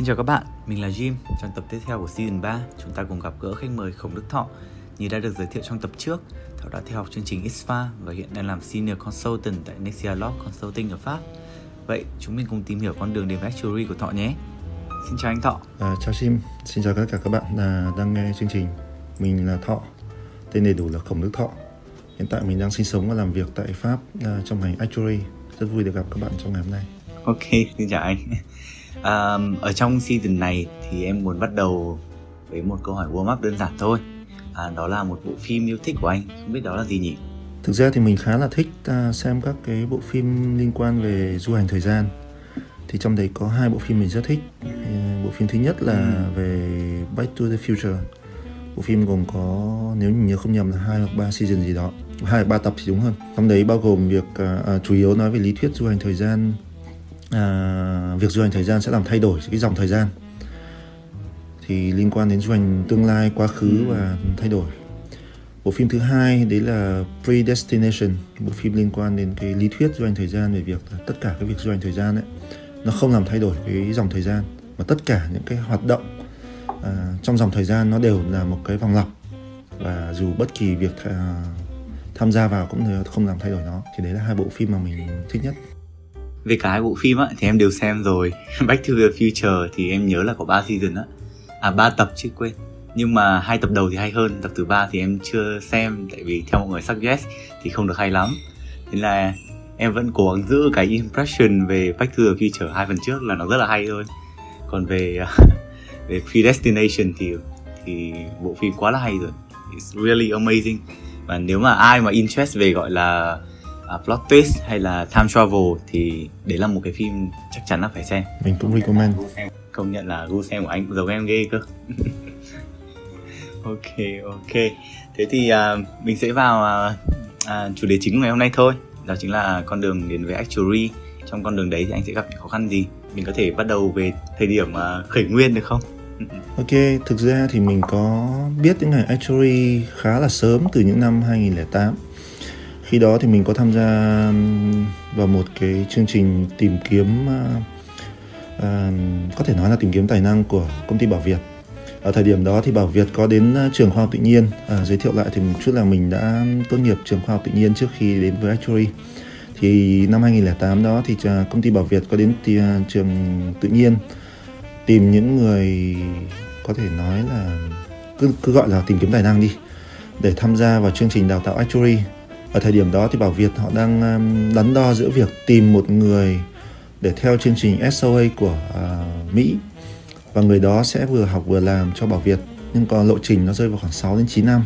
Xin chào các bạn, mình là Jim. Trong tập tiếp theo của season 3, chúng ta cùng gặp gỡ khách mời Khổng Đức Thọ. Như đã được giới thiệu trong tập trước, Thọ đã theo học chương trình ISFA và hiện đang làm Senior Consultant tại Nexia Law Consulting ở Pháp. Vậy chúng mình cùng tìm hiểu con đường đến Actuary của Thọ nhé. Xin chào anh Thọ. À, chào Jim, xin chào tất cả các bạn là đang nghe chương trình. Mình là Thọ, tên đầy đủ là Khổng Đức Thọ. Hiện tại mình đang sinh sống và làm việc tại Pháp à, trong ngành Actuary. Rất vui được gặp các bạn trong ngày hôm nay. Ok, xin chào anh. À, ở trong season này thì em muốn bắt đầu với một câu hỏi warm up đơn giản thôi. À, đó là một bộ phim yêu thích của anh, không biết đó là gì nhỉ? Thực ra thì mình khá là thích uh, xem các cái bộ phim liên quan về du hành thời gian. Thì trong đấy có hai bộ phim mình rất thích. Bộ phim thứ nhất là ừ. về Back to the Future. Bộ phim gồm có nếu nhớ không nhầm là hai hoặc ba season gì đó, hai ba tập thì đúng hơn. Trong đấy bao gồm việc uh, chủ yếu nói về lý thuyết du hành thời gian à, việc du hành thời gian sẽ làm thay đổi cái dòng thời gian. Thì liên quan đến du hành tương lai quá khứ và thay đổi. Bộ phim thứ hai đấy là predestination bộ phim liên quan đến cái lý thuyết du hành thời gian về việc tất cả cái việc du hành thời gian ấy nó không làm thay đổi cái dòng thời gian mà tất cả những cái hoạt động à, trong dòng thời gian nó đều là một cái vòng lặp. Và dù bất kỳ việc à, tham gia vào cũng không làm thay đổi nó. Thì đấy là hai bộ phim mà mình thích nhất về cả hai bộ phim á, thì em đều xem rồi. Back to the Future thì em nhớ là có 3 season á. À ba tập chứ, quên. Nhưng mà hai tập đầu thì hay hơn. Tập thứ ba thì em chưa xem, tại vì theo mọi người suggest thì không được hay lắm. Thế là em vẫn cố gắng giữ cái impression về Back to the Future hai phần trước là nó rất là hay thôi. Còn về về Predestination thì thì bộ phim quá là hay rồi. It's really amazing. Và nếu mà ai mà interest về gọi là uh, plot twist hay là time travel thì đấy là một cái phim chắc chắn là phải xem. Mình cũng recommend. Công nhận là gu xem của anh cũng giống em ghê cơ. Ok ok. Thế thì uh, mình sẽ vào uh, uh, chủ đề chính của ngày hôm nay thôi. Đó chính là con đường đến với actuary trong con đường đấy thì anh sẽ gặp những khó khăn gì? Mình có thể bắt đầu về thời điểm uh, khởi nguyên được không? Ok, thực ra thì mình có biết những ngành actuary khá là sớm từ những năm 2008 khi đó thì mình có tham gia vào một cái chương trình tìm kiếm uh, uh, có thể nói là tìm kiếm tài năng của công ty Bảo Việt. Ở thời điểm đó thì Bảo Việt có đến à, trường khoa học tự nhiên. À, giới thiệu lại thì một chút là mình đã tốt nghiệp trường khoa học tự nhiên trước khi đến với Actuary. Thì năm 2008 đó thì công ty Bảo Việt có đến trường tự nhiên tìm những người có thể nói là cứ cứ gọi là tìm kiếm tài năng đi để tham gia vào chương trình đào tạo Actuary ở thời điểm đó thì Bảo Việt họ đang um, đắn đo giữa việc tìm một người để theo chương trình SOA của uh, Mỹ. Và người đó sẽ vừa học vừa làm cho Bảo Việt nhưng còn lộ trình nó rơi vào khoảng 6 đến 9 năm.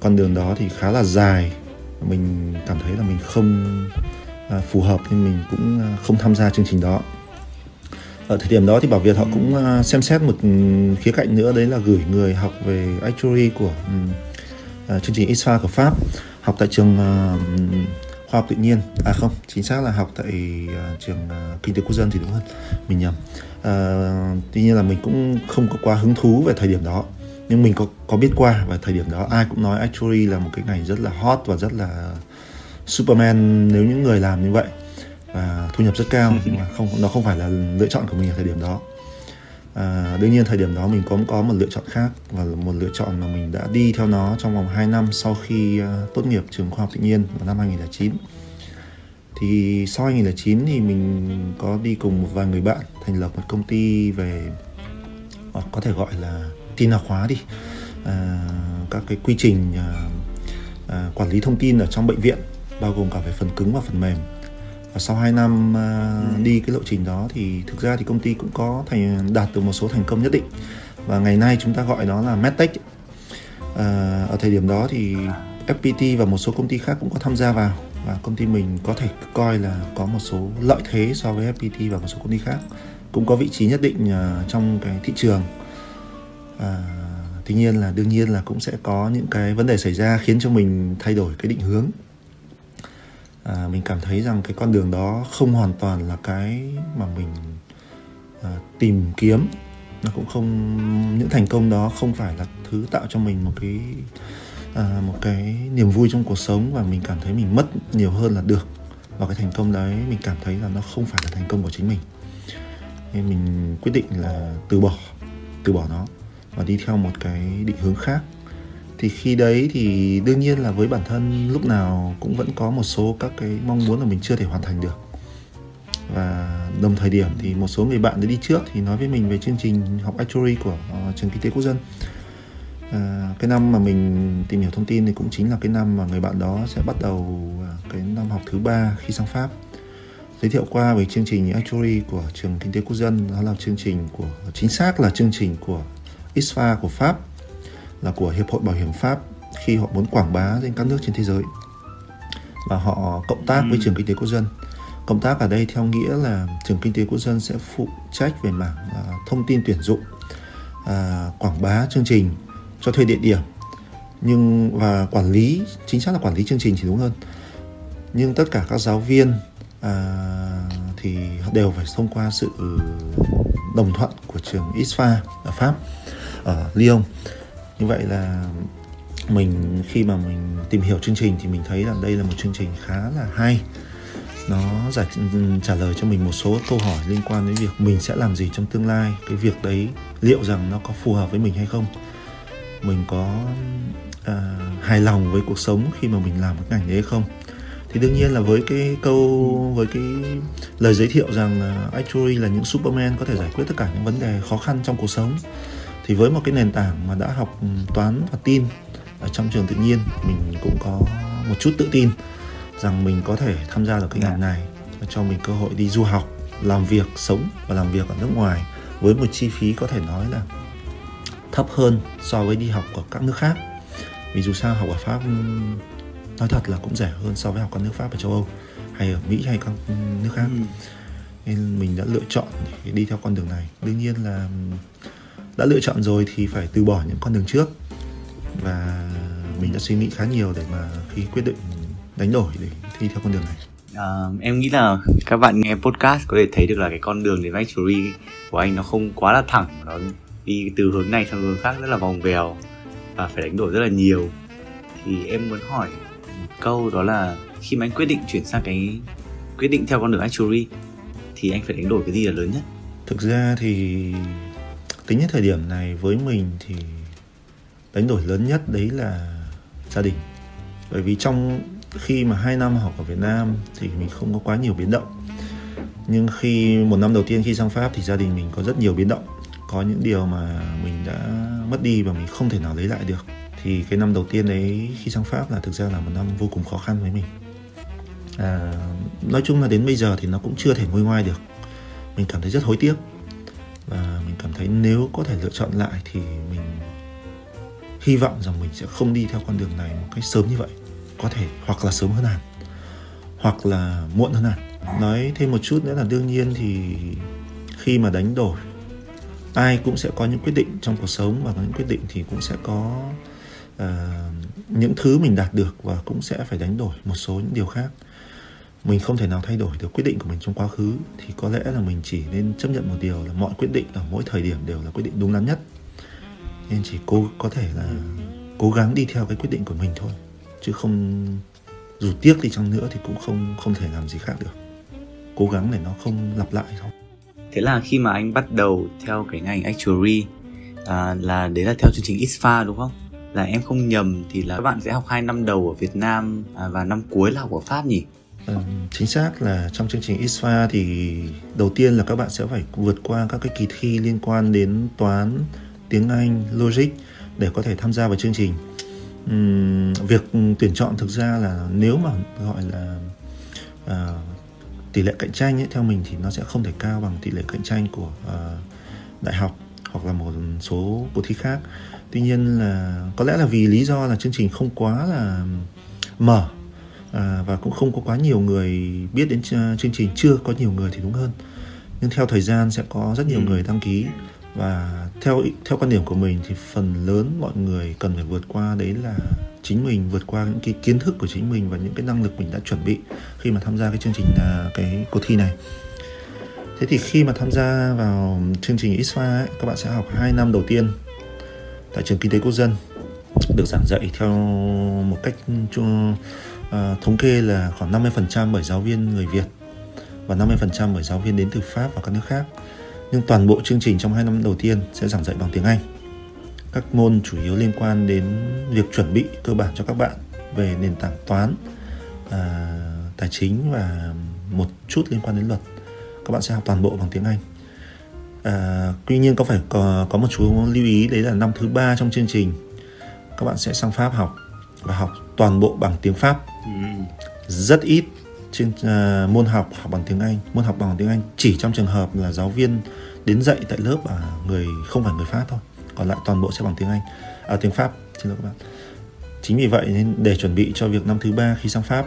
Con đường đó thì khá là dài. Mình cảm thấy là mình không uh, phù hợp nên mình cũng uh, không tham gia chương trình đó. Ở thời điểm đó thì Bảo Việt họ cũng uh, xem xét một ừ, khía cạnh nữa đấy là gửi người học về actuary của um, uh, chương trình ISFA của Pháp học tại trường uh, khoa học tự nhiên. À không chính xác là học tại uh, trường uh, kinh tế quốc dân thì đúng hơn. Mình nhầm uh, tuy nhiên là mình cũng không có quá hứng thú về thời điểm đó. Nhưng mình có có biết qua và thời điểm đó. Ai cũng nói actually là một cái ngành rất là hot và rất là superman nếu những người làm như vậy. Và thu nhập rất cao nhưng mà không nó không phải là lựa chọn của mình ở thời điểm đó à, đương nhiên thời điểm đó mình cũng có một lựa chọn khác và một lựa chọn mà mình đã đi theo nó trong vòng 2 năm sau khi uh, tốt nghiệp trường khoa học tự nhiên vào năm 2009 thì sau 2009 thì mình có đi cùng một vài người bạn thành lập một công ty về hoặc có thể gọi là tin học hóa đi. À, các cái quy trình à, à, quản lý thông tin ở trong bệnh viện bao gồm cả về phần cứng và phần mềm và sau 2 năm uh, đi cái lộ trình đó thì thực ra thì công ty cũng có thành đạt được một số thành công nhất định. Và ngày nay chúng ta gọi nó là medtech. Uh, ở thời điểm đó thì FPT và một số công ty khác cũng có tham gia vào. Và công ty mình có thể coi là có một số lợi thế so với FPT và một số công ty khác. Cũng có vị trí nhất định uh, trong cái thị trường. Uh, tuy nhiên là đương nhiên là cũng sẽ có những cái vấn đề xảy ra khiến cho mình thay đổi cái định hướng à, mình cảm thấy rằng cái con đường đó không hoàn toàn là cái mà mình à, tìm kiếm. Nó cũng không những thành công đó không phải là thứ tạo cho mình một cái à, một cái niềm vui trong cuộc sống và mình cảm thấy mình mất nhiều hơn là được. Và cái thành công đấy mình cảm thấy là nó không phải là thành công của chính mình. Nên mình quyết định là từ bỏ từ bỏ nó và đi theo một cái định hướng khác thì khi đấy thì đương nhiên là với bản thân lúc nào cũng vẫn có một số các cái mong muốn là mình chưa thể hoàn thành được. Và đồng thời điểm thì một số người bạn đã đi trước thì nói với mình về chương trình học actuary của uh, trường kinh tế quốc dân. À, cái năm mà mình tìm hiểu thông tin thì cũng chính là cái năm mà người bạn đó sẽ bắt đầu ờ, cái năm học thứ ba khi sang pháp. Giới thiệu qua về chương trình actuary của trường kinh tế quốc dân đó là chương trình của chính xác là chương trình của ISFA của pháp là của hiệp hội bảo hiểm pháp khi họ muốn quảng bá trên các nước trên thế giới. Và họ cộng tác ừ. với trường kinh tế quốc dân. Công tác ở đây theo nghĩa là trường kinh tế quốc dân sẽ phụ trách về mảng uh, thông tin tuyển dụng uh, quảng bá chương trình cho thuê địa điểm. Nhưng và quản lý chính xác là quản lý chương trình thì đúng hơn. Nhưng tất cả các giáo viên uh, thì đều phải thông qua sự đồng thuận của trường ISFA ở Pháp ở Lyon như vậy là mình khi mà mình tìm hiểu chương trình thì mình thấy là đây là một chương trình khá là hay. Nó giải trả lời cho mình một số câu hỏi liên quan đến việc mình sẽ làm gì trong tương lai cái việc đấy liệu rằng nó có phù hợp với mình hay không. Mình có à, hài lòng với cuộc sống khi mà mình làm cái ngành đấy hay không? Thì đương nhiên là với cái câu với cái lời giới thiệu rằng là actually là những superman có thể giải quyết tất cả những vấn đề khó khăn trong cuộc sống thì với một cái nền tảng mà đã học toán và tin ở trong trường tự nhiên mình cũng có một chút tự tin rằng mình có thể tham gia được cái ngành dạ. này và cho mình cơ hội đi du học làm việc sống và làm việc ở nước ngoài với một chi phí có thể nói là thấp hơn so với đi học ở các nước khác vì dù sao học ở pháp nói thật là cũng rẻ hơn so với học các nước pháp ở châu âu hay ở mỹ hay các nước khác ừ. nên mình đã lựa chọn để đi theo con đường này đương nhiên là đã lựa chọn rồi thì phải từ bỏ những con đường trước. Và mình đã suy nghĩ khá nhiều để mà khi quyết định đánh đổi để thi theo con đường này. À, em nghĩ là các bạn nghe podcast có thể thấy được là cái con đường đến Factory của anh nó không quá là thẳng nó đi từ hướng này sang hướng khác rất là vòng vèo và phải đánh đổi rất là nhiều. Thì em muốn hỏi một câu đó là khi mà anh quyết định chuyển sang cái quyết định theo con đường actuary thì anh phải đánh đổi cái gì là lớn nhất? Thực ra thì tính đến thời điểm này với mình thì đánh đổi lớn nhất đấy là gia đình. Bởi vì trong khi mà hai năm học ở Việt Nam thì mình không có quá nhiều biến động. Nhưng khi một năm đầu tiên khi sang Pháp thì gia đình mình có rất nhiều biến động. Có những điều mà mình đã mất đi và mình không thể nào lấy lại được. Thì cái năm đầu tiên đấy khi sang Pháp là thực ra là một năm vô cùng khó khăn với mình. À, nói chung là đến bây giờ thì nó cũng chưa thể nguôi ngoai được. Mình cảm thấy rất hối tiếc và mình cảm thấy nếu có thể lựa chọn lại thì mình hy vọng rằng mình sẽ không đi theo con đường này một cách sớm như vậy. Có thể hoặc là sớm hơn hẳn hoặc là muộn hơn hẳn. Nói thêm một chút nữa là đương nhiên thì khi mà đánh đổi ai cũng sẽ có những quyết định trong cuộc sống và có những quyết định thì cũng sẽ có uh, những thứ mình đạt được và cũng sẽ phải đánh đổi một số những điều khác mình không thể nào thay đổi được quyết định của mình trong quá khứ thì có lẽ là mình chỉ nên chấp nhận một điều là mọi quyết định ở mỗi thời điểm đều là quyết định đúng đắn nhất. Nên chỉ cố có thể là cố gắng đi theo cái quyết định của mình thôi chứ không dù tiếc đi chăng nữa thì cũng không không thể làm gì khác được. Cố gắng để nó không lặp lại thôi. Thế là khi mà anh bắt đầu theo cái ngành actuary à, là đấy là theo chương trình ISFA đúng không? Là em không nhầm thì là các bạn sẽ học 2 năm đầu ở Việt Nam à, và năm cuối là học ở Pháp nhỉ? Ừ, chính xác là trong chương trình ISFA thì đầu tiên là các bạn sẽ phải vượt qua các cái kỳ thi liên quan đến toán, tiếng Anh, logic để có thể tham gia vào chương trình. Uhm, việc tuyển chọn thực ra là nếu mà gọi là uh, tỷ lệ cạnh tranh ấy, theo mình thì nó sẽ không thể cao bằng tỷ lệ cạnh tranh của uh, đại học hoặc là một số cuộc thi khác. Tuy nhiên là có lẽ là vì lý do là chương trình không quá là mở à, và cũng không có quá nhiều người biết đến chương trình chưa có nhiều người thì đúng hơn. Nhưng theo thời gian sẽ có rất nhiều ừ. người đăng ký. Và theo theo quan điểm của mình thì phần lớn mọi người cần phải vượt qua đấy là chính mình vượt qua những cái kiến thức của chính mình và những cái năng lực mình đã chuẩn bị khi mà tham gia cái chương trình à, cái cuộc thi này. Thế thì khi mà tham gia vào chương trình ISFA ấy, các bạn sẽ học 2 năm đầu tiên tại trường kinh tế quốc dân được giảng dạy theo một cách Ờ, thống kê là khoảng 50% bởi giáo viên người Việt và 50% bởi giáo viên đến từ Pháp và các nước khác nhưng toàn bộ chương trình trong 2 năm đầu tiên sẽ giảng dạy bằng tiếng Anh. Các môn chủ yếu liên quan đến việc chuẩn bị cơ bản cho các bạn về nền tảng toán, à, tài chính và một chút liên quan đến luật. Các bạn sẽ học toàn bộ bằng tiếng Anh. À, tuy nhiên có phải có, có một chú lưu ý đấy là năm thứ ba trong chương trình các bạn sẽ sang Pháp học và học toàn bộ bằng tiếng Pháp. Rất ít trên uh, môn học học bằng tiếng Anh, môn học bằng tiếng Anh chỉ trong trường hợp là giáo viên đến dạy tại lớp là người không phải người Pháp thôi. Còn lại toàn bộ sẽ bằng tiếng Anh, à tiếng Pháp, xin lỗi các bạn. Chính vì vậy nên để chuẩn bị cho việc năm thứ ba khi sang Pháp,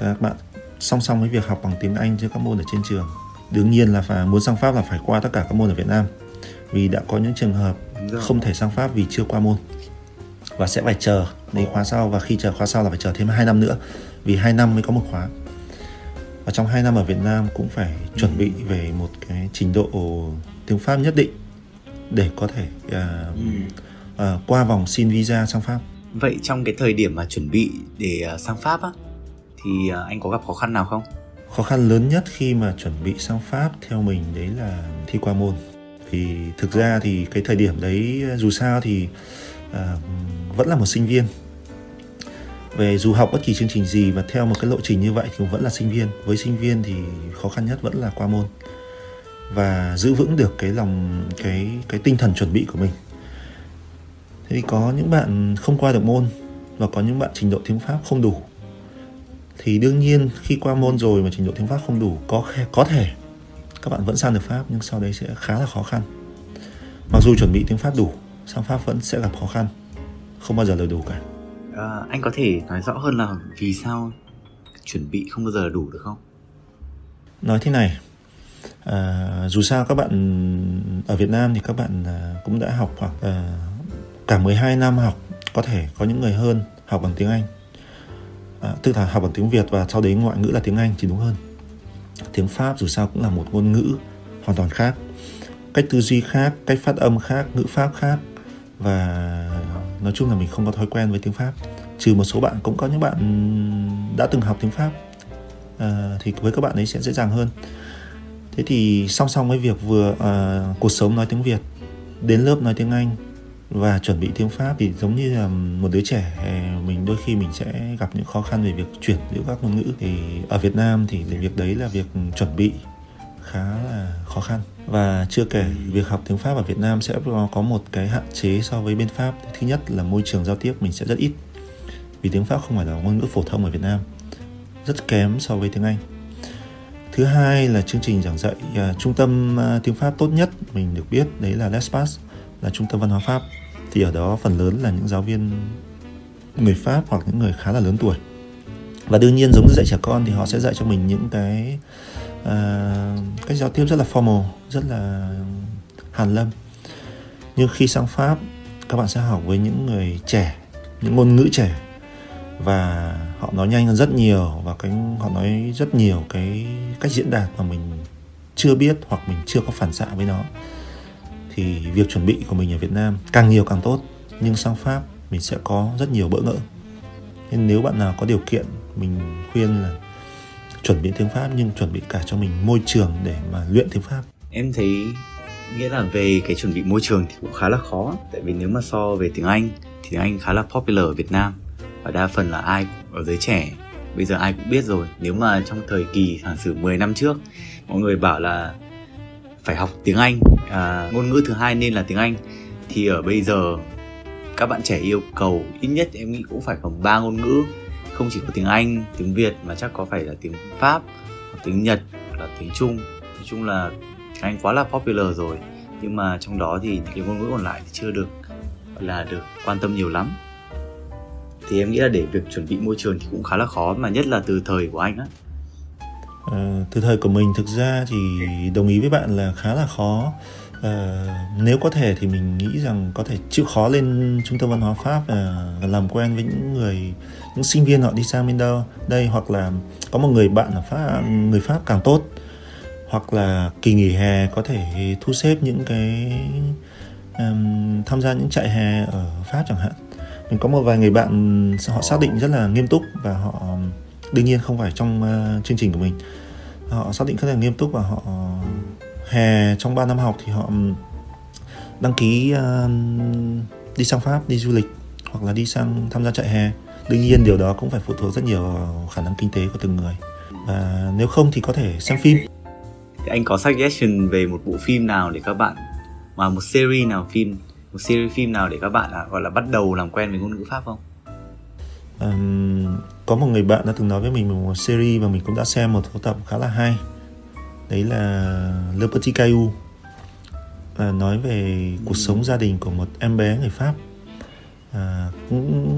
các bạn song song với việc học bằng tiếng Anh cho các môn ở trên trường. Đương nhiên là phải muốn sang Pháp là phải qua tất cả các môn ở Việt Nam. Vì đã có những trường hợp không thể sang Pháp vì chưa qua môn và sẽ phải chờ đến khóa sau và khi chờ khóa sau là phải chờ thêm 2 năm nữa vì 2 năm mới có một khóa và trong 2 năm ở Việt Nam cũng phải chuẩn bị về một cái trình độ tiếng Pháp nhất định để có thể uh, uh, qua vòng xin visa sang Pháp. Vậy trong cái thời điểm mà chuẩn bị để uh, sang Pháp á thì uh, anh có gặp khó khăn nào không? khó khăn lớn nhất khi mà chuẩn bị sang pháp theo mình đấy là thi qua môn thì thực ra thì cái thời điểm đấy dù sao thì à, vẫn là một sinh viên về dù học bất kỳ chương trình gì và theo một cái lộ trình như vậy thì cũng vẫn là sinh viên. Với sinh viên thì khó khăn nhất vẫn là qua môn. Và giữ vững được cái lòng cái cái tinh thần chuẩn bị của mình. Thế thì có những bạn không qua được môn và có những bạn trình độ tiếng pháp không đủ. Thì đương nhiên khi qua môn rồi mà trình độ tiếng Pháp không đủ có có thể các bạn vẫn sang được Pháp nhưng sau đấy sẽ khá là khó khăn. Mặc dù chuẩn bị tiếng Pháp đủ, sang Pháp vẫn sẽ gặp khó khăn, không bao giờ là đủ cả. Ờ, anh có thể nói rõ hơn là vì sao chuẩn bị không bao giờ đủ được không? Nói thế này, à, dù sao các bạn ở Việt Nam thì các bạn à, cũng đã học khoảng à, cả 12 năm học, có thể có những người hơn học bằng tiếng Anh. À, tức là học bằng tiếng Việt và sau đấy ngoại ngữ là tiếng Anh thì đúng hơn. Tiếng Pháp dù sao cũng là một ngôn ngữ hoàn toàn khác. Cách tư duy khác cách phát âm khác ngữ pháp khác và nói chung là mình không có thói quen với tiếng Pháp. Trừ một số bạn cũng có những bạn đã từng học tiếng Pháp. À, thì với các bạn ấy sẽ dễ dàng hơn. Thế thì song song với việc vừa à, cuộc sống nói tiếng Việt đến lớp nói tiếng Anh và chuẩn bị tiếng Pháp thì giống như là một đứa trẻ ờ, mình đôi khi mình sẽ gặp những khó khăn về việc chuyển giữa các ngôn ngữ. Thì ở Việt Nam thì việc đấy là việc chuẩn bị khá là khó khăn và chưa kể việc học tiếng Pháp ở Việt Nam sẽ có một cái hạn chế so với bên Pháp. Thứ nhất là môi trường giao tiếp mình sẽ rất ít. Vì tiếng Pháp không phải là ngôn ngữ phổ thông ở Việt Nam rất kém so với tiếng Anh. Thứ hai là chương trình giảng dạy uh, trung tâm uh, tiếng Pháp tốt nhất mình được biết đấy là Lespas là trung tâm văn hóa Pháp. Thì ở đó phần lớn là những giáo viên người Pháp hoặc những người khá là lớn tuổi. Và đương nhiên giống như dạy trẻ con thì họ sẽ dạy cho mình những cái Ờ, uh, cách giao tiếp rất là formal rất là hàn lâm. Nhưng khi sang Pháp các bạn sẽ học với những người trẻ những ngôn ngữ trẻ. Và họ nói nhanh hơn rất nhiều và cái họ nói rất nhiều cái cách diễn đạt mà mình chưa biết hoặc mình chưa có phản xạ với nó. Thì việc chuẩn bị của mình ở Việt Nam càng nhiều càng tốt nhưng sang Pháp mình sẽ có rất nhiều bỡ ngỡ. Nên nếu bạn nào có điều kiện mình khuyên là chuẩn bị tiếng Pháp nhưng chuẩn bị cả cho mình môi trường để mà luyện tiếng Pháp. Em thấy nghĩa là về cái chuẩn bị môi trường thì cũng khá là khó tại vì nếu mà so về tiếng Anh thì tiếng Anh khá là popular ở Việt Nam và đa phần là ai ở giới trẻ. Bây giờ ai cũng biết rồi nếu mà trong thời kỳ giả sử 10 năm trước mọi người bảo là phải học tiếng Anh à, ngôn ngữ thứ hai nên là tiếng Anh thì ở bây giờ các bạn trẻ yêu cầu ít nhất em nghĩ cũng phải khoảng ba ngôn ngữ không chỉ có tiếng Anh tiếng Việt mà chắc có phải là tiếng Pháp tiếng Nhật là tiếng Trung. Nói chung là tiếng Anh quá là popular rồi. Nhưng mà trong đó thì những cái ngôn ngữ còn lại thì chưa được là được quan tâm nhiều lắm. Thì em nghĩ là để việc chuẩn bị môi trường thì cũng khá là khó mà nhất là từ thời của anh á. À, từ thời của mình thực ra thì đồng ý với bạn là khá là khó. À, nếu có thể thì mình nghĩ rằng có thể chịu khó lên trung tâm văn hóa pháp và làm quen với những người những sinh viên họ đi sang bên đâu? Đây hoặc là có một người bạn ở pháp người pháp càng tốt. Hoặc là kỳ nghỉ hè có thể thu xếp những cái um, tham gia những trại hè ở pháp chẳng hạn. Mình có một vài người bạn họ xác định rất là nghiêm túc và họ đương nhiên không phải trong uh, chương trình của mình. Họ xác định rất là nghiêm túc và họ hè trong 3 năm học thì họ đăng ký uh, đi sang Pháp đi du lịch hoặc là đi sang tham gia trại hè đương nhiên điều đó cũng phải phụ thuộc rất nhiều vào khả năng kinh tế của từng người. Và nếu không thì có thể xem phim. Thì anh có suggestion về một bộ phim nào để các bạn mà một series nào phim một series phim nào để các bạn à, gọi là bắt đầu làm quen với ngôn ngữ pháp không? Um, có một người bạn đã từng nói với mình một series và mình cũng đã xem một số tập khá là hay. Đấy là Le Petit Caillou. Là nói về cuộc sống gia đình của một em bé người Pháp à, cũng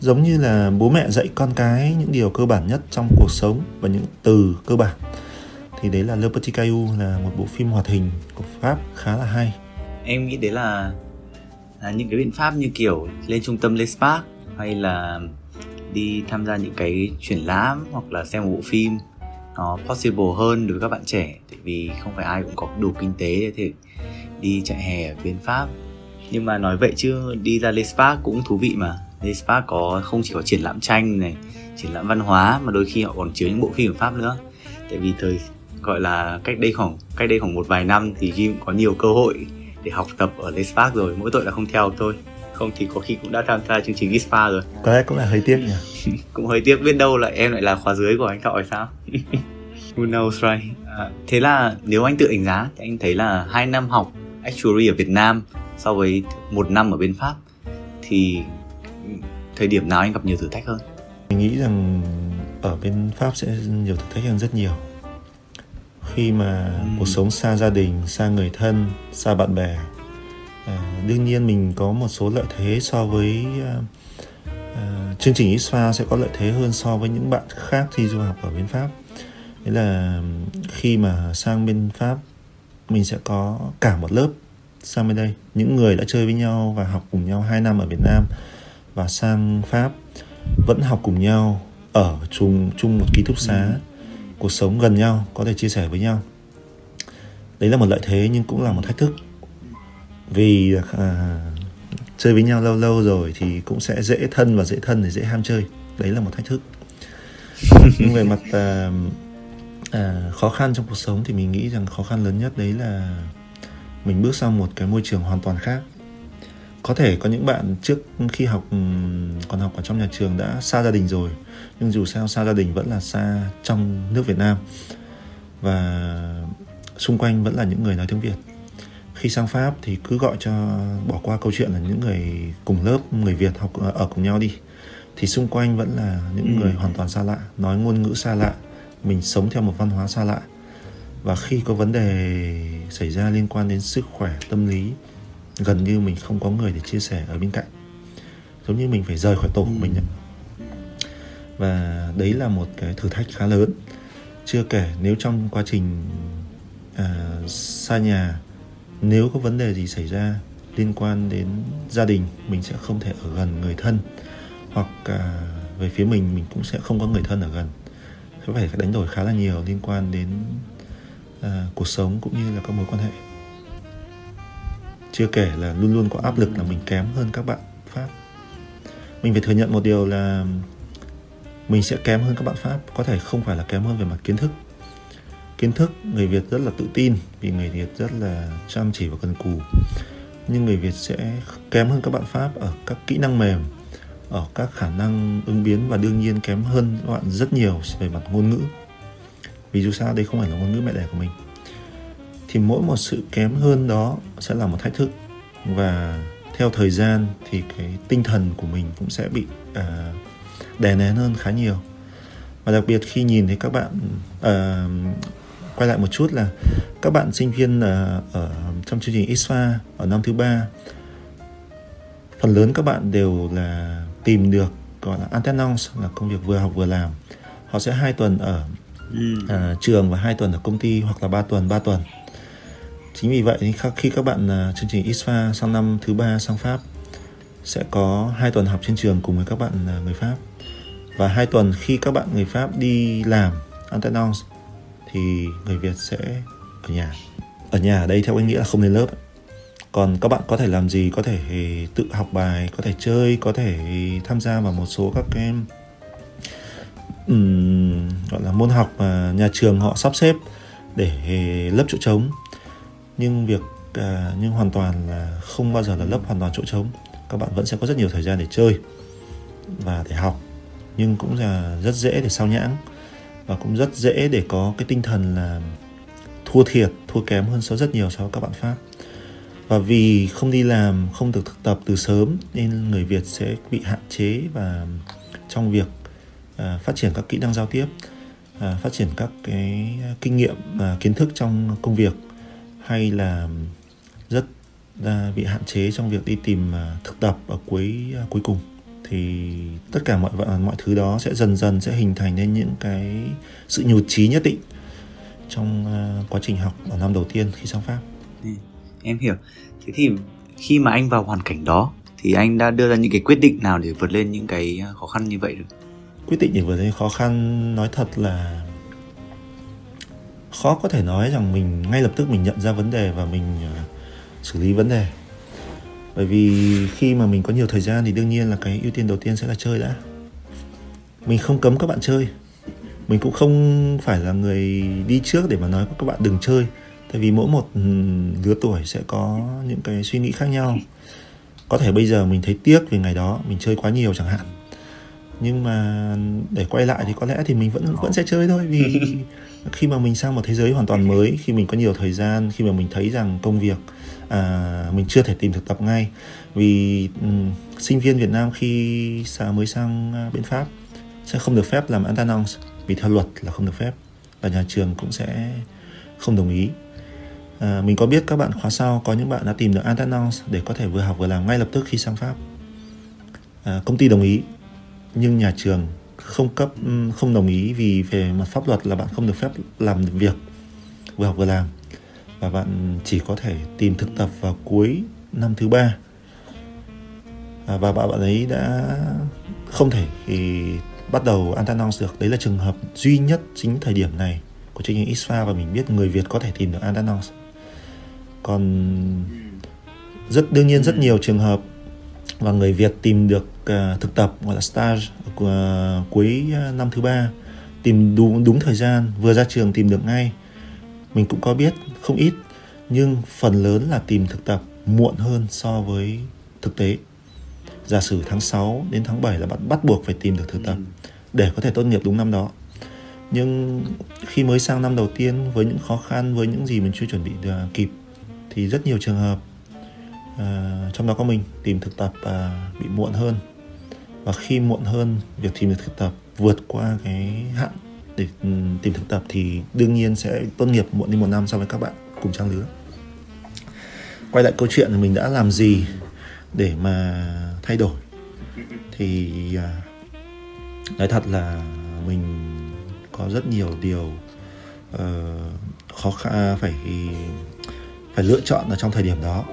giống như là bố mẹ dạy con cái những điều cơ bản nhất trong cuộc sống và những từ cơ bản. Thì đấy là Le Petit Caillou là một bộ phim hoạt hình của Pháp khá là hay. Em nghĩ đấy là, là những cái biện pháp như kiểu lên trung tâm Les Park hay là đi tham gia những cái triển lãm hoặc là xem một bộ phim nó possible hơn đối với các bạn trẻ. Tại vì không phải ai cũng có đủ kinh tế để thể đi chạy hè ở bên Pháp nhưng mà nói vậy chứ đi ra Les Park cũng thú vị mà. Les Park có không chỉ có triển lãm tranh này triển lãm văn hóa mà đôi khi họ còn chiếu những bộ phim ở Pháp nữa. Tại vì thời gọi là cách đây khoảng cách đây khoảng một vài năm thì Jim có nhiều cơ hội để học tập ở Les Park rồi. Mỗi tội là không theo thôi. Không thì có khi cũng đã tham gia chương trình Gispa rồi. Có lẽ cũng là hơi tiếc nhỉ. Cũng hơi tiếc biết đâu là em lại là khóa dưới của anh thọ hay sao? Who knows right? À, thế là nếu anh tự đánh giá thì anh thấy là hai năm học actuary ở Việt Nam so với một năm ở bên Pháp thì thời điểm nào anh gặp nhiều thử thách hơn? Mình nghĩ rằng ở bên Pháp sẽ nhiều thử thách hơn rất nhiều. Khi mà ừ. cuộc sống xa gia đình xa người thân xa bạn bè à, đương nhiên mình có một số lợi thế so với à, à, chương trình ISFA sẽ có lợi thế hơn so với những bạn khác thi du học ở bên Pháp. Đấy là khi mà sang bên Pháp mình sẽ có cả một lớp sang bên đây. Những người đã chơi với nhau và học cùng nhau 2 năm ở Việt Nam và sang Pháp vẫn học cùng nhau ở chung chung một ký túc xá. Ừ. cuộc sống gần nhau có thể chia sẻ với nhau. Đấy là một lợi thế nhưng cũng là một thách thức. Vì à, chơi với nhau lâu lâu rồi thì cũng sẽ dễ thân và dễ thân thì dễ ham chơi. Đấy là một thách thức. Nhưng về mặt à, à, khó khăn trong cuộc sống thì mình nghĩ rằng khó khăn lớn nhất đấy là mình bước sang một cái môi trường hoàn toàn khác. Có thể có những bạn trước khi học còn học ở trong nhà trường đã xa gia đình rồi nhưng dù sao xa gia đình vẫn là xa trong nước Việt Nam. Và xung quanh vẫn là những người nói tiếng Việt. Khi sang Pháp thì cứ gọi cho bỏ qua câu chuyện là những người cùng lớp người Việt học ở cùng nhau đi. Thì xung quanh vẫn là những ừ. người hoàn toàn xa lạ nói ngôn ngữ xa lạ mình sống theo một văn hóa xa lạ và khi có vấn đề xảy ra liên quan đến sức khỏe tâm lý gần như mình không có người để chia sẻ ở bên cạnh. Giống như mình phải rời khỏi tổ của mình ấy. và đấy là một cái thử thách khá lớn. Chưa kể nếu trong quá trình à, xa nhà nếu có vấn đề gì xảy ra liên quan đến gia đình mình sẽ không thể ở gần người thân. Hoặc à, về phía mình mình cũng sẽ không có người thân ở gần. Sẽ phải đánh đổi khá là nhiều liên quan đến à, cuộc sống cũng như là các mối quan hệ. Chưa kể là luôn luôn có áp lực là mình kém hơn các bạn pháp. Mình phải thừa nhận một điều là mình sẽ kém hơn các bạn pháp có thể không phải là kém hơn về mặt kiến thức. Kiến thức người việt rất là tự tin vì người việt rất là chăm chỉ và cần cù. Nhưng người việt sẽ kém hơn các bạn pháp ở các kỹ năng mềm ở các khả năng ứng biến và đương nhiên kém hơn các bạn rất nhiều về mặt ngôn ngữ vì dù sao đây không phải là ngôn ngữ mẹ đẻ của mình. Thì mỗi một sự kém hơn đó sẽ là một thách thức. Và theo thời gian thì cái tinh thần của mình cũng sẽ bị uh, đè nén hơn khá nhiều. Và đặc biệt khi nhìn thấy các bạn uh, quay lại một chút là các bạn sinh viên ở, ở trong chương trình ISFA ở năm thứ ba phần lớn các bạn đều là tìm được gọi là alternance là công việc vừa học vừa làm. Họ sẽ hai tuần ở uh, trường và hai tuần ở công ty hoặc là ba tuần ba tuần. Chính vì vậy khi các bạn uh, chương trình ISFA sang năm thứ ba sang Pháp sẽ có hai tuần học trên trường cùng với các bạn uh, người Pháp. Và hai tuần khi các bạn người Pháp đi làm alternance thì người Việt sẽ ở nhà. Ở nhà ở đây theo anh nghĩa là không lên lớp. Còn các bạn có thể làm gì có thể ừ, tự học bài có thể chơi có thể ừ, tham gia vào một số các cái um, gọi là môn học mà nhà trường họ sắp xếp để lớp chỗ trống. Nhưng việc à, nhưng hoàn toàn là không bao giờ là lấp hoàn toàn chỗ trống. Các bạn vẫn sẽ có rất nhiều thời gian để chơi và để học. Nhưng cũng là rất dễ để sao nhãng và cũng rất dễ để có cái tinh thần là thua thiệt thua kém hơn so rất nhiều so với các bạn pháp. Và vì không đi làm không được thực tập từ sớm nên người việt sẽ bị hạn chế và trong việc à, phát triển các kỹ năng giao tiếp à, phát triển các cái kinh nghiệm và kiến thức trong công việc hay là rất à, bị hạn chế trong việc đi tìm à, thực tập ở cuối à, cuối cùng thì tất cả mọi à, mọi thứ đó sẽ dần dần sẽ hình thành nên những cái sự nhụt chí nhất định trong uh, quá trình học ở năm đầu tiên khi sang Pháp. Ừ, em hiểu. Thế thì khi mà anh vào hoàn cảnh đó thì anh đã đưa ra những cái quyết định nào để vượt lên những cái khó khăn như vậy được? Quyết định để vượt lên khó khăn nói thật là khó có thể nói rằng mình ngay lập tức mình nhận ra vấn đề và mình uh, xử lý vấn đề. Bởi vì khi mà mình có nhiều thời gian thì đương nhiên là cái ưu tiên đầu tiên sẽ là chơi đã. Mình không cấm các bạn chơi. Mình cũng không phải là người đi trước để mà nói các bạn đừng chơi. Tại vì mỗi một lứa tuổi sẽ có những cái suy nghĩ khác nhau. Có thể bây giờ mình thấy tiếc vì ngày đó mình chơi quá nhiều chẳng hạn nhưng mà để quay lại thì có lẽ thì mình vẫn vẫn sẽ chơi thôi vì khi mà mình sang một thế giới hoàn toàn mới khi mình có nhiều thời gian khi mà mình thấy rằng công việc à, mình chưa thể tìm thực tập ngay. Vì um, sinh viên Việt Nam khi mới sang à, bên Pháp sẽ không được phép làm alternance vì theo luật là không được phép và nhà trường cũng sẽ không đồng ý. À, mình có biết các bạn khóa sau có những bạn đã tìm được alternance để có thể vừa học vừa làm ngay lập tức khi sang Pháp. À, công ty đồng ý nhưng nhà trường không cấp không đồng ý vì về mặt pháp luật là bạn không được phép làm việc vừa học vừa làm. Và bạn chỉ có thể tìm thực tập vào cuối năm thứ ba. À, và bạn ấy đã không thể thì bắt đầu Antanons được. Đấy là trường hợp duy nhất chính thời điểm này của chương trình ISFA và mình biết người Việt có thể tìm được Antanons còn rất đương nhiên rất nhiều trường hợp và người Việt tìm được uh, thực tập gọi là stage uh, cuối uh, năm thứ ba tìm đúng đúng thời gian vừa ra trường tìm được ngay. Mình cũng có biết không ít nhưng phần lớn là tìm thực tập muộn hơn so với thực tế. Giả sử tháng 6 đến tháng 7 là bạn bắt buộc phải tìm được thực tập ừ. để có thể tốt nghiệp đúng năm đó. Nhưng khi mới sang năm đầu tiên với những khó khăn với những gì mình chưa chuẩn bị được kịp thì rất nhiều trường hợp uh, trong đó có mình tìm thực tập uh, bị muộn hơn. Và khi muộn hơn việc tìm được thực tập vượt qua cái hạn để ừ, tìm thực tập thì đương nhiên sẽ tốt nghiệp muộn đi một năm so với các bạn cùng trang lứa. Quay lại câu chuyện mình đã làm gì để mà thay đổi? Thì à, nói thật là mình có rất nhiều điều uh, khó khăn phải phải lựa chọn ở trong thời điểm đó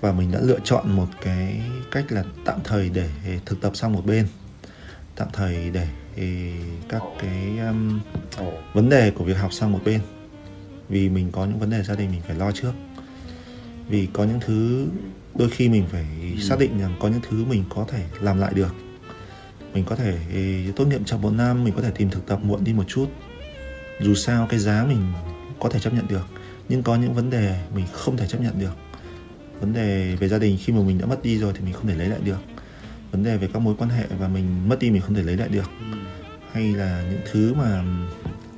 và mình đã lựa chọn một cái cách là tạm thời để thực tập sang một bên. Tạm thời để các cái um, vấn đề của việc học sang một bên. Vì mình có những vấn đề gia đình mình phải lo trước. Vì có những thứ đôi khi mình phải ừ. xác định rằng có những thứ mình có thể làm lại được. Mình có thể tốt nghiệp trong một năm mình có thể tìm thực tập muộn đi một chút. Dù sao cái giá mình có thể chấp nhận được nhưng có những vấn đề mình không thể chấp nhận được vấn đề về gia đình, khi mà mình đã mất đi rồi thì mình không thể lấy lại được. Vấn đề về các mối quan hệ và mình mất đi mình không thể lấy lại được. Ừ. hay là những thứ mà,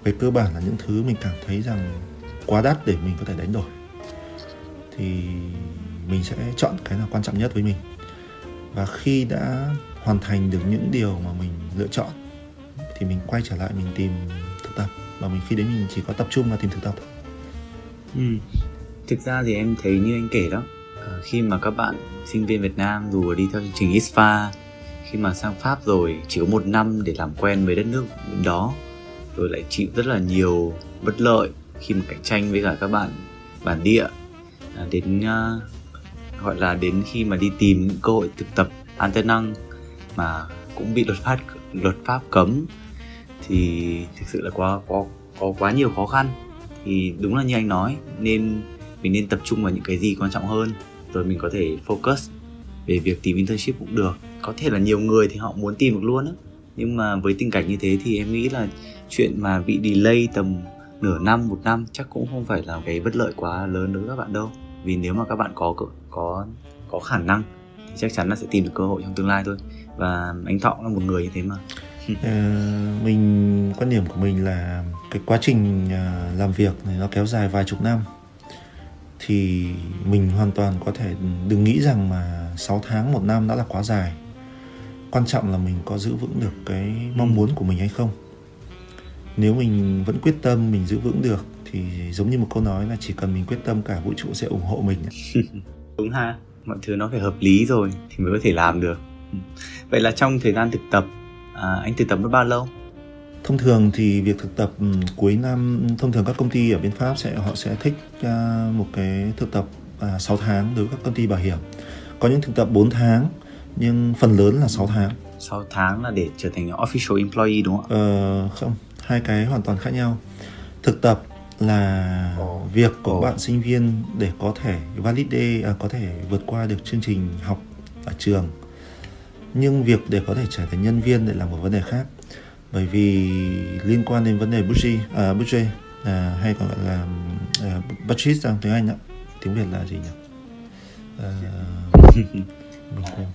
về cơ bản là những thứ mình cảm thấy rằng quá đắt để mình có thể đánh đổi, thì mình sẽ chọn cái nào quan trọng nhất với mình. Và khi đã hoàn thành được những điều mà mình lựa chọn, thì mình quay trở lại mình tìm thực tập. Và mình khi đấy mình chỉ có tập trung vào tìm thực tập thôi. Ừ. thực ra thì em thấy như anh kể đó. Ờ, khi mà các bạn sinh viên Việt Nam dù đi theo chương trình ISFA khi mà sang Pháp rồi chỉ có một năm để làm quen với đất nước đó rồi lại chịu rất là nhiều bất lợi khi mà cạnh tranh với cả các bạn bản địa. À, đến uh, gọi là đến khi mà đi tìm những cơ hội thực tập an tân năng mà cũng bị luật pháp luật pháp cấm thì thực sự là quá có có quá nhiều khó khăn. Thì đúng là như anh nói nên mình nên tập trung vào những cái gì quan trọng hơn rồi mình có thể focus về việc tìm internship cũng được. Có thể là nhiều người thì họ muốn tìm được luôn á. Nhưng mà với tình cảnh như thế thì em nghĩ là chuyện mà bị delay tầm nửa năm một năm chắc cũng không phải là cái bất lợi quá lớn đối với các bạn đâu. Vì nếu mà các bạn có có có khả năng thì chắc chắn là sẽ tìm được cơ hội trong tương lai thôi. Và anh thọ là một người như thế mà. Ờ, mình quan điểm của mình là cái quá trình ờ, làm việc này nó kéo dài vài chục năm thì mình hoàn toàn có thể đừng nghĩ rằng mà 6 tháng một năm đã là quá dài. Quan trọng là mình có giữ vững được cái mong muốn của mình hay không. Nếu mình vẫn quyết tâm mình giữ vững được thì giống như một câu nói là chỉ cần mình quyết tâm cả vũ trụ sẽ ủng hộ mình. Đúng ha mọi thứ nó phải hợp lý rồi thì mới có thể làm được. Vậy là trong thời gian thực tập à, anh thực tập mất bao lâu thông thường thì việc thực tập um, cuối năm thông thường các công ty ở bên pháp sẽ họ sẽ thích uh, một cái thực tập uh, 6 tháng đối với các công ty bảo hiểm có những thực tập 4 tháng nhưng phần lớn là 6 tháng 6 tháng là để trở thành official employee đúng không ạ? Ờ, không, hai cái hoàn toàn khác nhau. Thực tập là oh. việc của oh. bạn sinh viên để có thể validate à, có thể vượt qua được chương trình học ở trường nhưng việc để có thể trở thành nhân viên lại là một vấn đề khác bởi vì liên quan đến vấn đề budget à, budget à, hay còn gọi là à, budget trong tiếng Anh ạ. Tiếng Việt là gì nhỉ? À,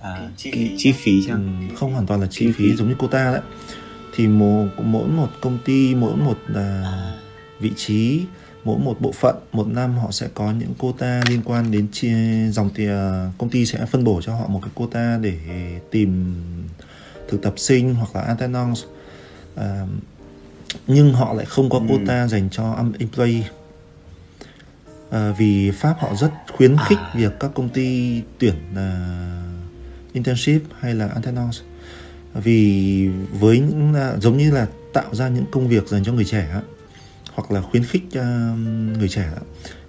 à, chi phí. chi phí chăng ừ, không hoàn toàn là chi, chi phí, phí. giống như quota đấy. Thì mỗi mỗi một công ty mỗi một à, vị trí mỗi một bộ phận một năm họ sẽ có những quota liên quan đến chi, dòng tiền à, công ty sẽ phân bổ cho họ một cái quota để tìm thực tập sinh hoặc là alternance à, nhưng họ lại không có ừ. quota dành cho employee à, vì pháp họ rất khuyến khích à. việc các công ty tuyển uh, internship hay là alternance vì với những uh, giống như là tạo ra những công việc dành cho người trẻ hoặc là khuyến khích uh, người trẻ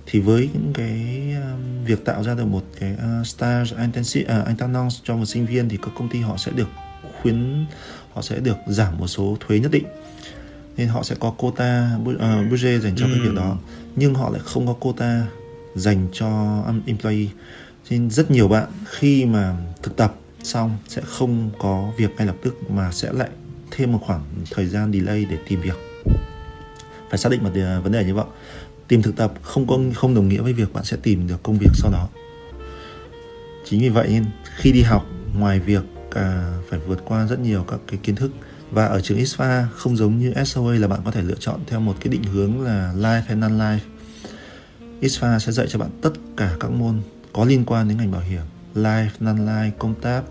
thì với những cái uh, việc tạo ra được một cái uh, stage internship uh, cho một sinh viên thì các công ty họ sẽ được khuyến họ sẽ được giảm một số thuế nhất định. Nên họ sẽ có quota uh, budget dành cho ừ. cái việc đó. Nhưng họ lại không có quota dành cho employee. Nên rất nhiều bạn khi mà thực tập xong sẽ không có việc ngay lập tức mà sẽ lại thêm một khoảng thời gian delay để tìm việc. Phải xác định một vấn đề như vậy. Tìm thực tập không có không đồng nghĩa với việc bạn sẽ tìm được công việc sau đó. Chính vì vậy nên khi đi học ngoài việc à, phải vượt qua rất nhiều các cái kiến thức. Và ở trường ISFA không giống như SOA là bạn có thể lựa chọn theo một cái định hướng là life hay non life ISFA sẽ dạy cho bạn tất cả các môn có liên quan đến ngành bảo hiểm life non life công tác